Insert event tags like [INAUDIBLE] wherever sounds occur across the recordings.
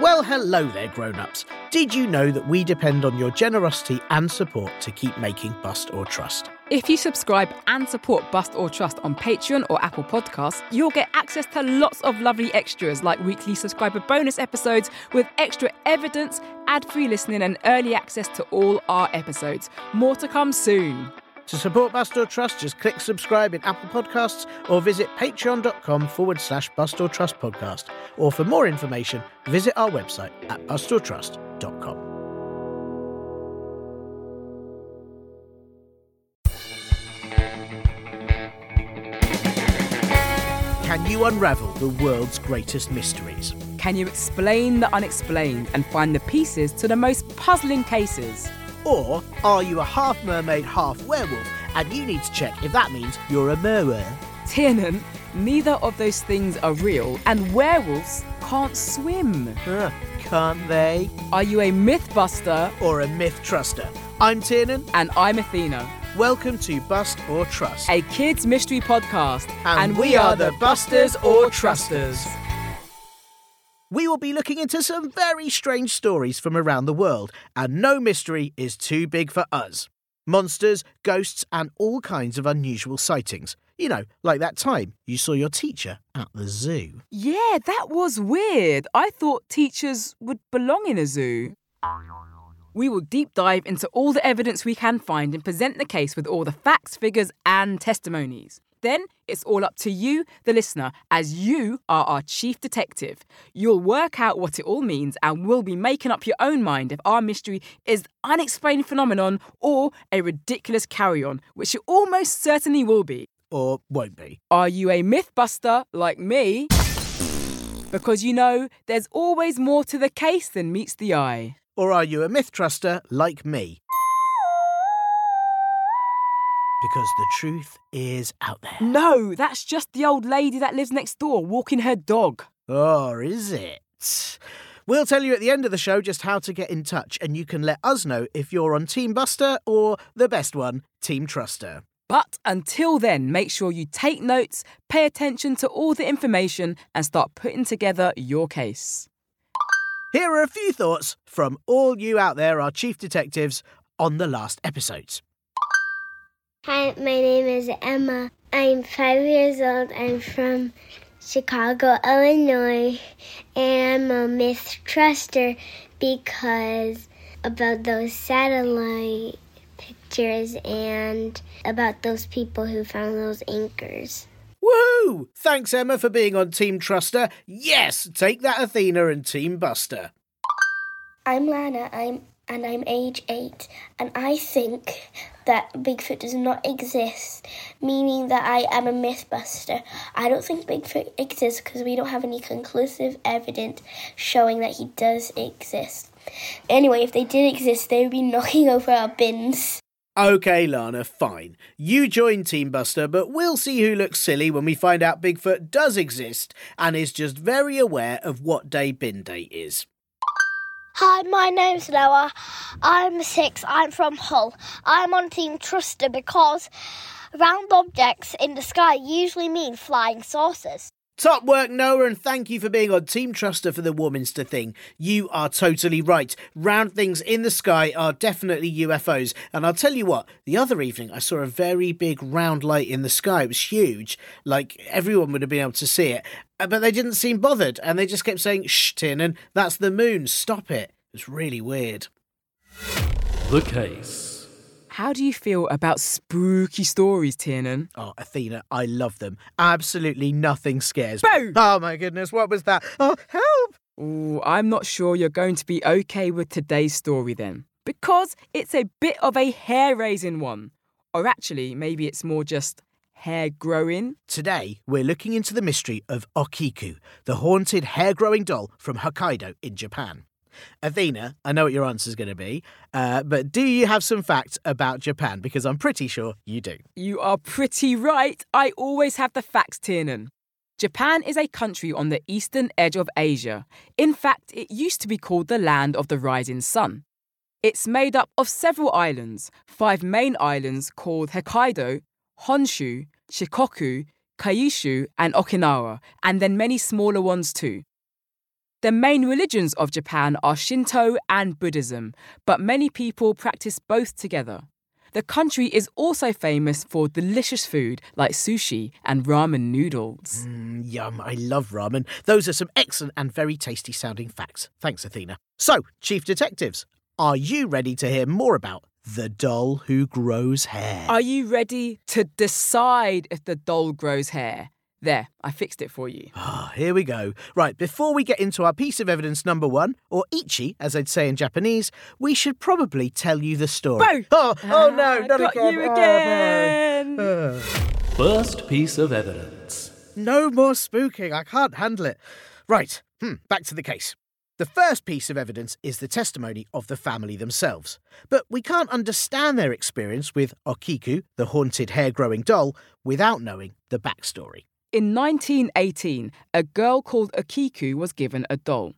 Well, hello there, grown ups. Did you know that we depend on your generosity and support to keep making Bust or Trust? If you subscribe and support Bust or Trust on Patreon or Apple Podcasts, you'll get access to lots of lovely extras like weekly subscriber bonus episodes with extra evidence, ad free listening, and early access to all our episodes. More to come soon. To support Bust or Trust, just click subscribe in Apple Podcasts or visit patreon.com forward slash Bust or Trust podcast. Or for more information, visit our website at bustortrust.com. Can you unravel the world's greatest mysteries? Can you explain the unexplained and find the pieces to the most puzzling cases? Or are you a half mermaid, half werewolf, and you need to check if that means you're a merwer? Tiernan, neither of those things are real, and werewolves can't swim. Huh, can't they? Are you a mythbuster? Or a myth truster? I'm Tiernan. And I'm Athena. Welcome to Bust or Trust, a kids' mystery podcast. And, we are the Busters or Trusters. We will be looking into some very strange stories from around the world, and no mystery is too big for us. Monsters, ghosts, and all kinds of unusual sightings. You know, like that time you saw your teacher at the zoo. Yeah, that was weird. I thought teachers would belong in a zoo. We will deep dive into all the evidence we can find and present the case with all the facts, figures, and testimonies. Then it's all up to you, the listener, as you are our chief detective. You'll work out what it all means and will be making up your own mind if our mystery is an unexplained phenomenon or a ridiculous carry on, which it almost certainly will be. Or won't be. Are you a mythbuster like me? Because you know, there's always more to the case than meets the eye. Or are you a myth truster like me? Because the truth is out there. No, that's just the old lady that lives next door walking her dog. Or is it? We'll tell you at the end of the show just how to get in touch, and you can let us know if you're on Team Buster or the best one, Team Truster. But until then, make sure you take notes, pay attention to all the information, and start putting together your case. Here are a few thoughts from all you out there, our chief detectives, on the last episodes. Hi, my name is Emma. I'm five years old. I'm from Chicago, Illinois, and I'm a mistruster because about those satellite pictures and about those people who found those anchors. Woohoo! Thanks, Emma, for being on Team Truster. Yes, take that, Athena and Team Buster. I'm Lana. I'm and I'm age eight, and I think that Bigfoot does not exist, meaning that I am a mythbuster. I don't think Bigfoot exists because we don't have any conclusive evidence showing that he does exist. Anyway, if they did exist, they would be [LAUGHS] knocking over our bins. Okay, Lana, fine. You join Team Buster, but we'll see who looks silly when we find out Bigfoot does exist and is just very aware of what day bin day is. Hi, my name's Noah. I'm six. I'm from Hull. I'm on Team Truster because round objects in the sky usually mean flying saucers. Top work, Noah, and thank you for being on Team Truster for the Warminster thing. You are totally right. Round things in the sky are definitely UFOs. And I'll tell you what, the other evening I saw a very big round light in the sky. It was huge. Like everyone would have been able to see it. Uh, but they didn't seem bothered, and they just kept saying, Shh, and that's the moon, stop it. It was really weird. The case. How do you feel about spooky stories, Tiernan? Oh, Athena, I love them. Absolutely nothing scares me. Boo! Oh my goodness, what was that? Oh, help! Ooh, I'm not sure you're going to be okay with today's story then. Because it's a bit of a hair raising one. Or actually, maybe it's more just hair growing. Today, we're looking into the mystery of Okiku, the haunted hair growing doll from Hokkaido in Japan. Athena, I know what your answer is going to be, uh, but do you have some facts about Japan? Because I'm pretty sure you do. You are pretty right. I always have the facts, Tiernan. Japan is a country on the eastern edge of Asia. In fact, it used to be called the land of the rising sun. It's made up of several islands, five main islands called Hokkaido, Honshu, Shikoku, Kyushu, and Okinawa, and then many smaller ones too. The main religions of Japan are Shinto and Buddhism, but many people practice both together. The country is also famous for delicious food like sushi and ramen noodles. Mm, yum, I love ramen. Those are some excellent and very tasty sounding facts. Thanks, Athena. So, Chief Detectives, are you ready to hear more about the doll who grows hair? Are you ready to decide if the doll grows hair? There, I fixed it for you. Ah, here we go. Right, before we get into our piece of evidence number one, or ichi, as I'd say in Japanese, we should probably tell you the story. Boo! Oh, oh no, Ah, not got again. you Oh, no. again. Uh, First piece of evidence. no more spooking. I can't handle it. Right, hmm, back to the case. The first piece of evidence is the testimony of the family themselves. But we can't understand their experience with Okiku, the haunted hair growing doll, without knowing the backstory. In 1918, a girl called Okiku was given a doll.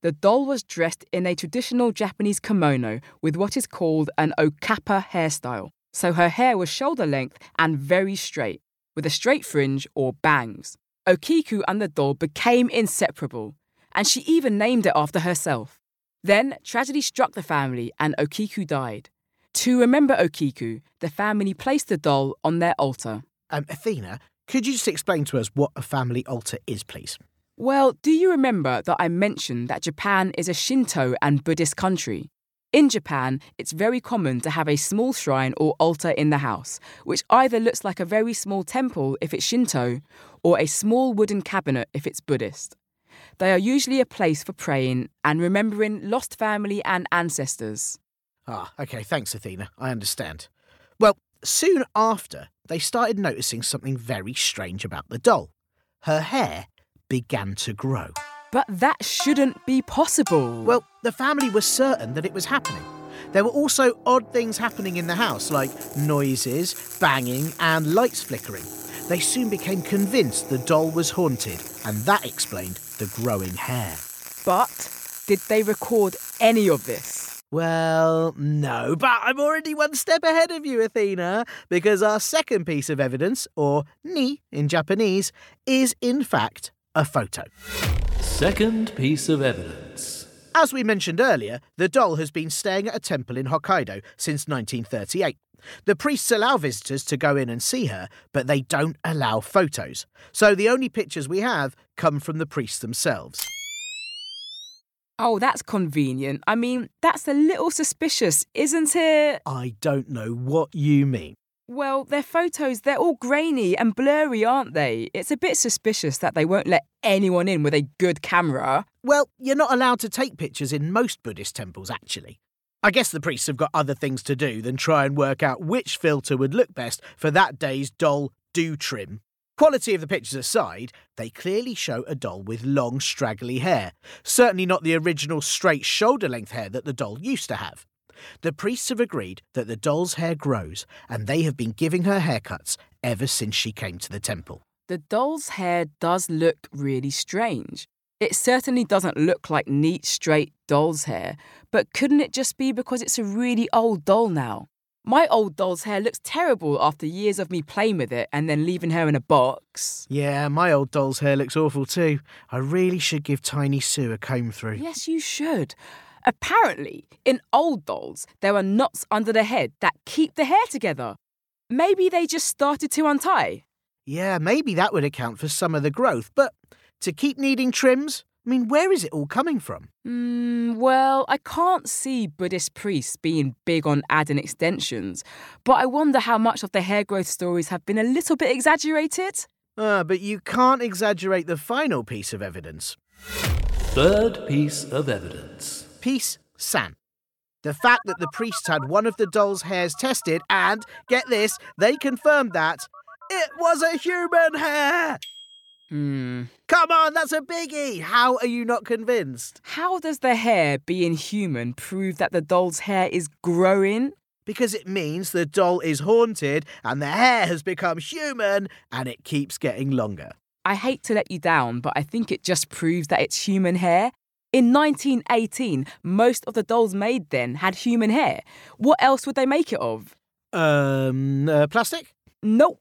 The doll was dressed in a traditional Japanese kimono with what is called an okappa hairstyle. So her hair was shoulder length and very straight, with a straight fringe or bangs. Okiku and the doll became inseparable, and she even named it after herself. Then tragedy struck the family and Okiku died. To remember Okiku, the family placed the doll on their altar. Um, Athena, could you just explain to us what a family altar is, please? Well, do you remember that I mentioned that Japan is a Shinto and Buddhist country? In Japan, it's very common to have a small shrine or altar in the house, which either looks like a very small temple if it's Shinto, or a small wooden cabinet if it's Buddhist. They are usually a place for praying and remembering lost family and ancestors. Ah, okay, thanks, Athena. I understand. Soon after, they started noticing something very strange about the doll. Her hair began to grow. But that shouldn't be possible. Well, the family was certain that it was happening. There were also odd things happening in the house, like noises, banging, and lights flickering. They soon became convinced the doll was haunted, and that explained the growing hair. but did they record any of this? Well, no, but I'm already one step ahead of you, Athena, because our second piece of evidence, or ni in Japanese, is in fact a photo. Second piece of evidence. As we mentioned earlier, the doll has been staying at a temple in Hokkaido since 1938. The priests allow visitors to go in and see her, but they don't allow photos. So the only pictures we have come from the priests themselves. Oh, that's convenient. I mean, that's a little suspicious, isn't it? I don't know what you mean. Well, their photos, they're all grainy and blurry, aren't they? It's a bit suspicious that they won't let anyone in with a good camera. Well, you're not allowed to take pictures in most Buddhist temples, actually. I guess the priests have got other things to do than try and work out which filter would look best for that day's doll do trim. Quality of the pictures aside, they clearly show a doll with long, straggly hair. Certainly not the original straight shoulder length hair that the doll used to have. The priests have agreed that the doll's hair grows, and they have been giving her haircuts ever since she came to the temple. The doll's hair does look really strange. It certainly doesn't look like neat, straight doll's hair, but couldn't it just be because it's a really old doll now? My old doll's hair looks terrible after years of me playing with it and then leaving her in a box. Yeah, my old doll's hair looks awful too. I really should give Tiny Sue a comb through. Yes, you should. Apparently, in old dolls, there are knots under the head that keep the hair together. Maybe they just started to untie. Yeah, maybe that would account for some of the growth, but to keep needing trims? I mean, where is it all coming from? Mm, well, I can't see Buddhist priests being big on adding extensions, but I wonder how much of the hair growth stories have been a little bit exaggerated. Ah, but you can't exaggerate the final piece of evidence. Third piece of evidence. Piece San. The fact that the priests had one of the doll's hairs tested and, get this, they confirmed that it was a human hair! Hmm. Come on, that's a biggie! How are you not convinced? How does the hair being human prove that the doll's hair is growing? Because it means the doll is haunted and the hair has become human and it keeps getting longer. I hate to let you down, but I think it just proves that it's human hair. In 1918, most of the dolls made then had human hair. What else would they make it of? Um, uh, plastic? Nope.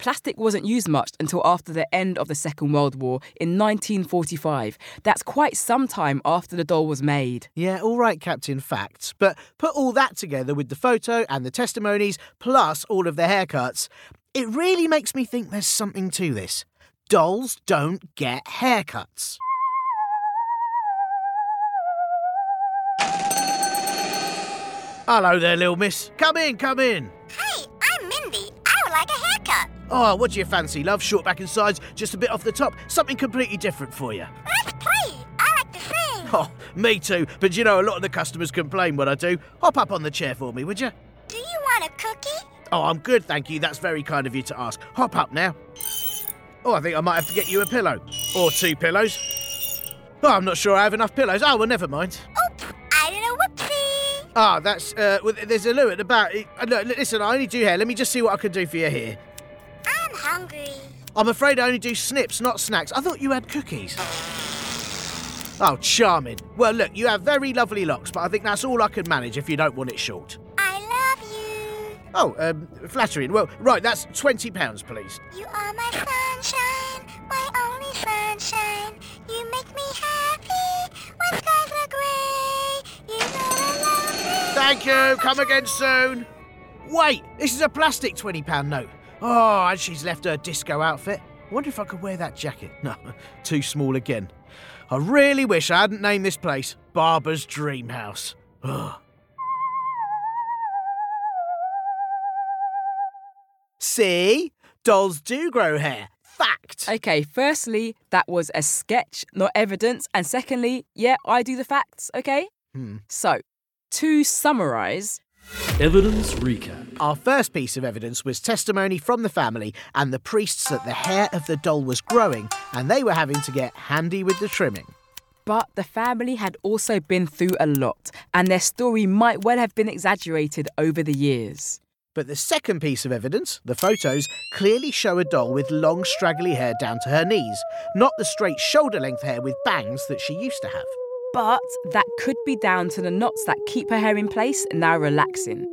Plastic wasn't used much until after the end of the Second World War in 1945. That's quite some time after the doll was made. Yeah, all right, Captain Facts. But put all that together with the photo and the testimonies, plus all of the haircuts, it really makes me think there's something to this. Dolls don't get haircuts. Hello there, little miss. Come in, come in. Oh, what do you fancy, love? Short back and sides, just a bit off the top. Something completely different for you. Let's play. I like to sing. Oh, me too. But you know, a lot of the customers complain when I do. Hop up on the chair for me, would you? Do you want a cookie? Oh, I'm good, thank you. That's very kind of you to ask. Hop up now. Oh, I think I might have to get you a pillow. Or two pillows. Oh, I'm not sure I have enough pillows. Oh, well, never mind. Oops, I did a whoopsie. Ah, that's, uh, well, there's a loo at the back. Uh, Look, listen, I only do hair. Let me just see what I can do for you here. I'm hungry. I'm afraid I only do snips, not snacks. I thought you had cookies. Oh, charming. Well, look, you have very lovely locks, but I think that's all I can manage if you don't want it short. I love you. Oh, um, flattering. Well, right, that's £20, please. You are my sunshine, my only sunshine. You make me happy when skies are grey. You know I love. Thank you. Come again soon. Wait, this is a plastic £20 note. Oh, and she's left her disco outfit. I wonder if I could wear that jacket. [LAUGHS] No, too small again. I really wish I hadn't named this place Barber's Dream House. Ugh. See? Dolls do grow hair. Fact. Okay, firstly, that was a sketch, not evidence. And secondly, yeah, I do the facts, okay? Hmm. So, to summarise, Evidence recap. Our first piece of evidence was testimony from the family and the priests that the hair of the doll was growing and they were having to get handy with the trimming. but the family had also been through a lot, and their story might well have been exaggerated over the years. But the second piece of evidence, the photos, clearly show a doll with long, straggly hair down to her knees, not the straight shoulder length hair with bangs that she used to have. But that could be down to the knots that keep her hair in place now relaxing.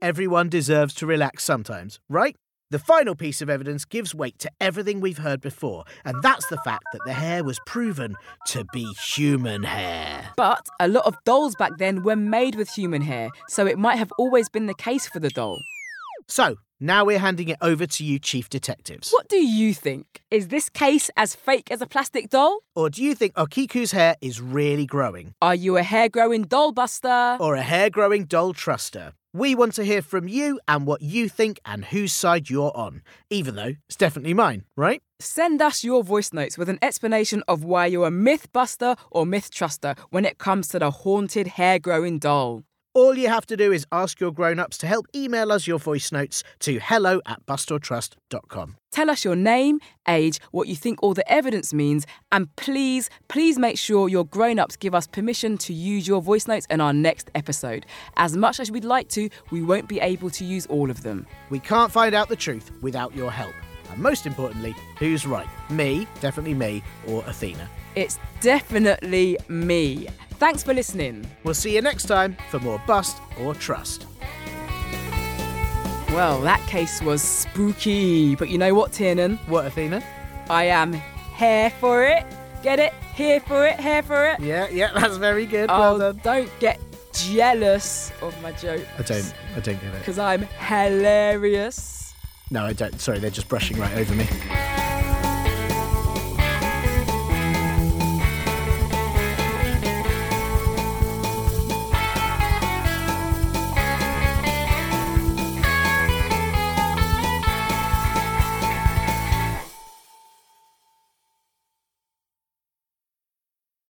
Everyone deserves to relax sometimes, right? The final piece of evidence gives weight to everything we've heard before, and that's the fact that the hair was proven to be human hair. But a lot of dolls back then were made with human hair, so it might have always been the case for the doll. So, now we're handing it over to you, Chief Detectives. What do you think? Is this case as fake as a plastic doll? Or do you think Okiku's hair is really growing? Are you a hair growing doll buster? Or a hair growing doll truster? We want to hear from you and what you think and whose side you're on, even though it's definitely mine, right? Send us your voice notes with an explanation of why you're a myth buster or myth truster when it comes to the haunted hair growing doll. All you have to do is ask your grown ups to help email us your voice notes to hello at bustortrust.com. Tell us your name, age, what you think all the evidence means, and please, please make sure your grown ups give us permission to use your voice notes in our next episode. As much as we'd like to, we won't be able to use all of them. We can't find out the truth without your help. And most importantly, who's right? Me, definitely me, or Athena. It's definitely me. Thanks for listening. We'll see you next time for more Bust or Trust. Well, that case was spooky, but you know what, Tiernan? What, Athena? I am here for it. Get it? Here for it, here for it. Yeah, yeah, [LAUGHS] that's very good. Oh, Well don't get jealous of my joke. I don't, I don't get it. Because I'm hilarious. No, I don't. Sorry, they're just brushing right over me.